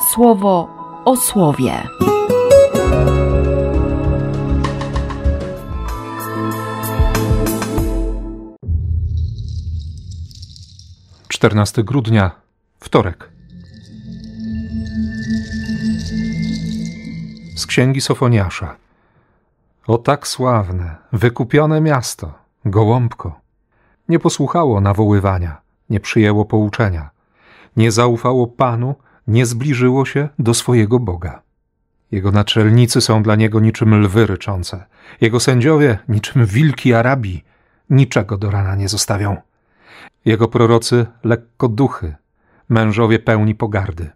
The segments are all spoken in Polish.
słowo o słowie. Czternasty grudnia, wtorek. Z księgi Sofoniasza. O tak sławne, wykupione miasto, gołąbko. Nie posłuchało nawoływania, nie przyjęło pouczenia, nie zaufało Panu, nie zbliżyło się do swojego Boga. Jego naczelnicy są dla niego niczym lwy ryczące, jego sędziowie niczym wilki Arabii, niczego do rana nie zostawią. Jego prorocy lekko duchy, mężowie pełni pogardy.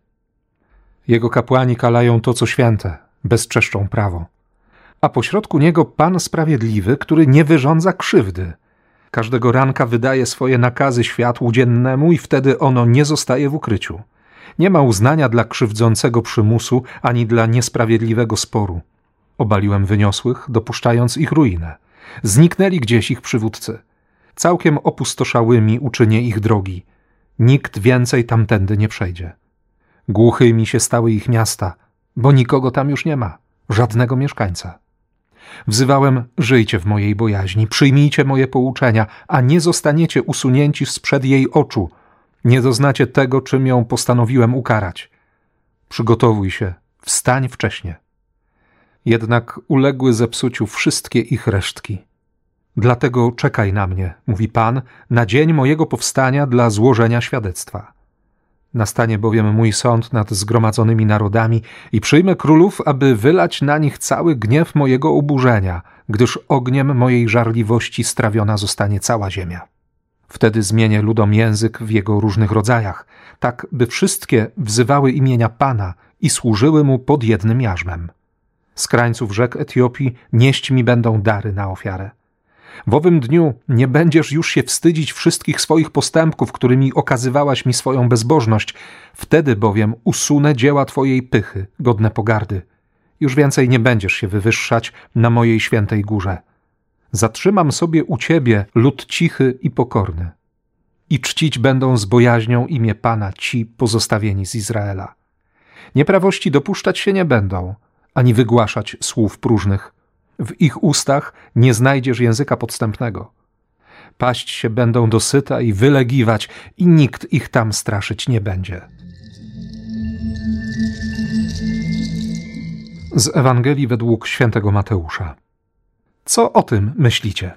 Jego kapłani kalają to, co święte, bezczeszczą prawo. A pośrodku niego Pan Sprawiedliwy, który nie wyrządza krzywdy. Każdego ranka wydaje swoje nakazy światłu dziennemu i wtedy ono nie zostaje w ukryciu. Nie ma uznania dla krzywdzącego przymusu ani dla niesprawiedliwego sporu. Obaliłem wyniosłych, dopuszczając ich ruinę. Zniknęli gdzieś ich przywódcy. Całkiem opustoszałymi uczynię ich drogi. Nikt więcej tamtędy nie przejdzie. Głuchymi się stały ich miasta, bo nikogo tam już nie ma, żadnego mieszkańca. Wzywałem, żyjcie w mojej bojaźni, przyjmijcie moje pouczenia, a nie zostaniecie usunięci sprzed jej oczu. Nie doznacie tego, czym ją postanowiłem ukarać. Przygotowuj się, wstań wcześnie. Jednak uległy zepsuciu wszystkie ich resztki. Dlatego czekaj na mnie, mówi Pan, na dzień mojego powstania dla złożenia świadectwa. Nastanie bowiem mój sąd nad zgromadzonymi narodami i przyjmę królów, aby wylać na nich cały gniew mojego oburzenia, gdyż ogniem mojej żarliwości strawiona zostanie cała ziemia. Wtedy zmienię ludom język w jego różnych rodzajach, tak by wszystkie wzywały imienia Pana i służyły mu pod jednym jarzmem. Z krańców rzek Etiopii nieść mi będą dary na ofiarę. W owym dniu nie będziesz już się wstydzić wszystkich swoich postępków, którymi okazywałaś mi swoją bezbożność. Wtedy bowiem usunę dzieła Twojej pychy, godne pogardy. Już więcej nie będziesz się wywyższać na mojej świętej górze. Zatrzymam sobie u Ciebie lud cichy i pokorny. I czcić będą z bojaźnią imię Pana ci pozostawieni z Izraela. Nieprawości dopuszczać się nie będą, ani wygłaszać słów próżnych – w ich ustach nie znajdziesz języka podstępnego. Paść się będą dosyta i wylegiwać, i nikt ich tam straszyć nie będzie. Z Ewangelii według świętego Mateusza. Co o tym myślicie?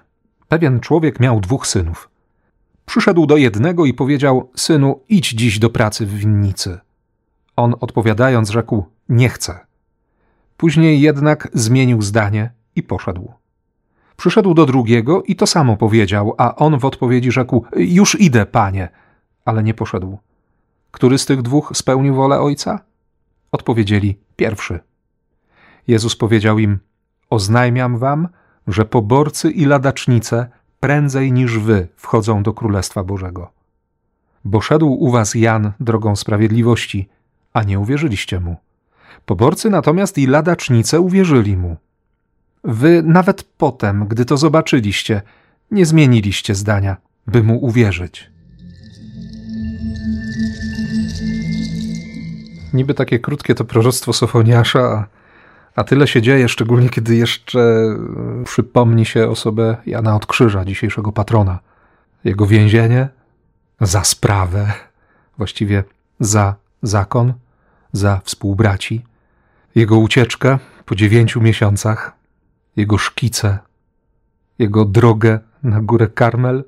Pewien człowiek miał dwóch synów. Przyszedł do jednego i powiedział: Synu, idź dziś do pracy w winnicy. On odpowiadając, rzekł: Nie chcę. Później jednak zmienił zdanie i poszedł. Przyszedł do drugiego i to samo powiedział, a on w odpowiedzi rzekł: Już idę, panie, ale nie poszedł. Który z tych dwóch spełnił wolę ojca? Odpowiedzieli: Pierwszy. Jezus powiedział im: Oznajmiam wam, że poborcy i ladacznice prędzej niż wy wchodzą do Królestwa Bożego. Bo szedł u was Jan drogą sprawiedliwości, a nie uwierzyliście mu. Poborcy natomiast i ladacznice uwierzyli mu. Wy nawet potem, gdy to zobaczyliście, nie zmieniliście zdania, by mu uwierzyć. Niby takie krótkie to proroctwo Sofoniasza, a tyle się dzieje, szczególnie kiedy jeszcze e, przypomni się osobę Jana od Krzyża, dzisiejszego patrona. Jego więzienie za sprawę, właściwie za zakon, za współbraci. Jego ucieczkę po dziewięciu miesiącach, jego szkice, jego drogę na górę Karmel,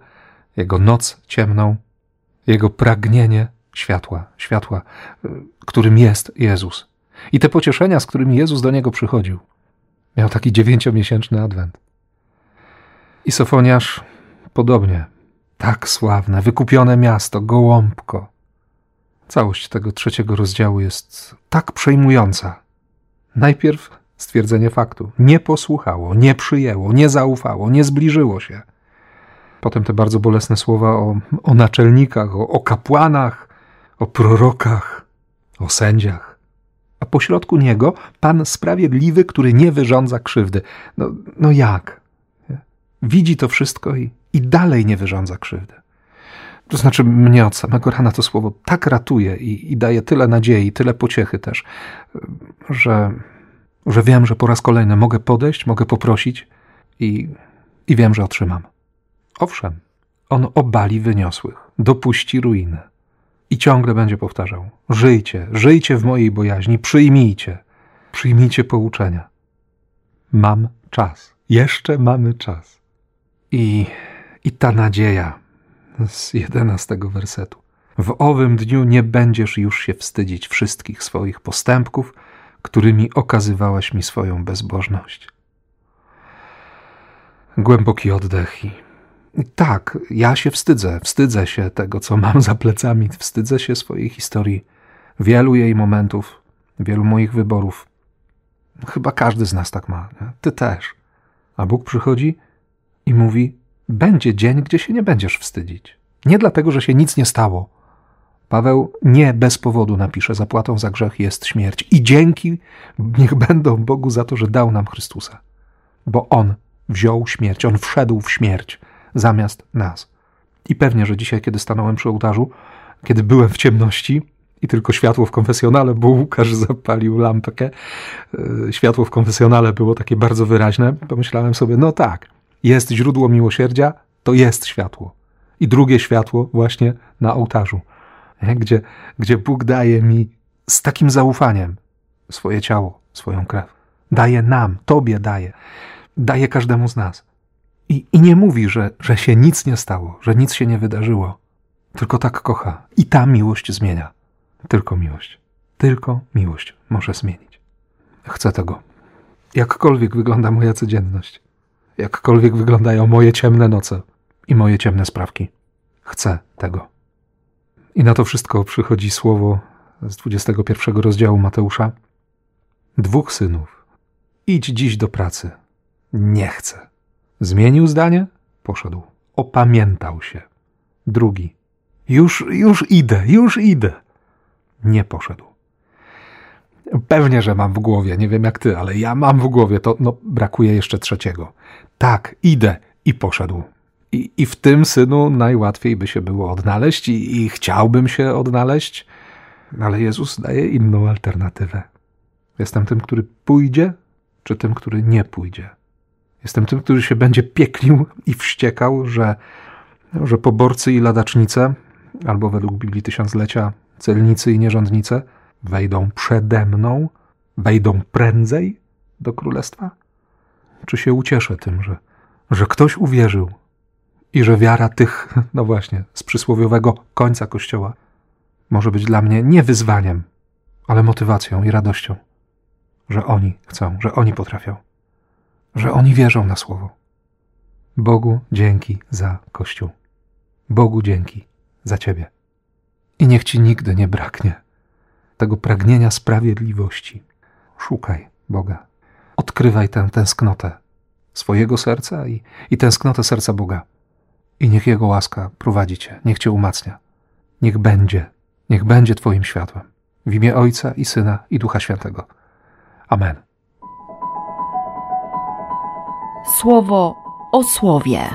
jego noc ciemną, jego pragnienie światła, światła, którym jest Jezus. I te pocieszenia, z którymi Jezus do niego przychodził. Miał taki dziewięciomiesięczny adwent. I Sofoniasz podobnie. Tak sławne, wykupione miasto, gołąbko. Całość tego trzeciego rozdziału jest tak przejmująca. Najpierw stwierdzenie faktu. Nie posłuchało, nie przyjęło, nie zaufało, nie zbliżyło się. Potem te bardzo bolesne słowa o, o naczelnikach, o, o kapłanach, o prorokach, o sędziach. A pośrodku niego Pan Sprawiedliwy, który nie wyrządza krzywdy. No, no jak? Widzi to wszystko i, i dalej nie wyrządza krzywdy. To znaczy, mnie od samego rana to słowo tak ratuje i, i daje tyle nadziei, tyle pociechy też, że, że wiem, że po raz kolejny mogę podejść, mogę poprosić i, i wiem, że otrzymam. Owszem, on obali wyniosłych, dopuści ruiny. I ciągle będzie powtarzał: Żyjcie, żyjcie w mojej bojaźni, przyjmijcie, przyjmijcie pouczenia. Mam czas, jeszcze mamy czas. I, i ta nadzieja z jedenastego wersetu. W owym dniu nie będziesz już się wstydzić wszystkich swoich postępków, którymi okazywałaś mi swoją bezbożność. Głęboki oddech i tak, ja się wstydzę, wstydzę się tego, co mam za plecami, wstydzę się swojej historii, wielu jej momentów, wielu moich wyborów. Chyba każdy z nas tak ma, nie? ty też. A Bóg przychodzi i mówi: Będzie dzień, gdzie się nie będziesz wstydzić. Nie dlatego, że się nic nie stało. Paweł nie bez powodu napisze: Zapłatą za grzech jest śmierć. I dzięki niech będą Bogu za to, że dał nam Chrystusa. Bo On wziął śmierć, On wszedł w śmierć zamiast nas. I pewnie, że dzisiaj, kiedy stanąłem przy ołtarzu, kiedy byłem w ciemności i tylko światło w konfesjonale, bo Łukasz zapalił lampkę, e, światło w konfesjonale było takie bardzo wyraźne, pomyślałem sobie, no tak, jest źródło miłosierdzia, to jest światło. I drugie światło właśnie na ołtarzu, gdzie, gdzie Bóg daje mi z takim zaufaniem swoje ciało, swoją krew. Daje nam, Tobie daje, daje każdemu z nas. I, I nie mówi, że, że się nic nie stało, że nic się nie wydarzyło, tylko tak kocha. I ta miłość zmienia. Tylko miłość. Tylko miłość może zmienić. Chcę tego. Jakkolwiek wygląda moja codzienność, jakkolwiek wyglądają moje ciemne noce i moje ciemne sprawki, chcę tego. I na to wszystko przychodzi słowo z 21 rozdziału Mateusza. Dwóch synów. Idź dziś do pracy. Nie chcę. Zmienił zdanie? Poszedł. Opamiętał się. Drugi. Już, już idę, już idę. Nie poszedł. Pewnie, że mam w głowie, nie wiem jak ty, ale ja mam w głowie, to no, brakuje jeszcze trzeciego. Tak, idę i poszedł. I, I w tym synu najłatwiej by się było odnaleźć i, i chciałbym się odnaleźć, ale Jezus daje inną alternatywę. Jestem tym, który pójdzie, czy tym, który nie pójdzie. Jestem tym, który się będzie pieklił i wściekał, że, że poborcy i ladacznice, albo według Biblii Tysiąclecia celnicy i nierządnice, wejdą przede mną, wejdą prędzej do królestwa? Czy się ucieszę tym, że, że ktoś uwierzył i że wiara tych, no właśnie, z przysłowiowego końca kościoła może być dla mnie nie wyzwaniem, ale motywacją i radością, że oni chcą, że oni potrafią że oni wierzą na słowo. Bogu dzięki za Kościół. Bogu dzięki za Ciebie. I niech Ci nigdy nie braknie tego pragnienia sprawiedliwości. Szukaj Boga. Odkrywaj tę tęsknotę swojego serca i, i tęsknotę serca Boga. I niech Jego łaska prowadzi Cię, niech Cię umacnia. Niech będzie, niech będzie Twoim światłem. W imię Ojca i Syna i Ducha Świętego. Amen. Słowo o słowie.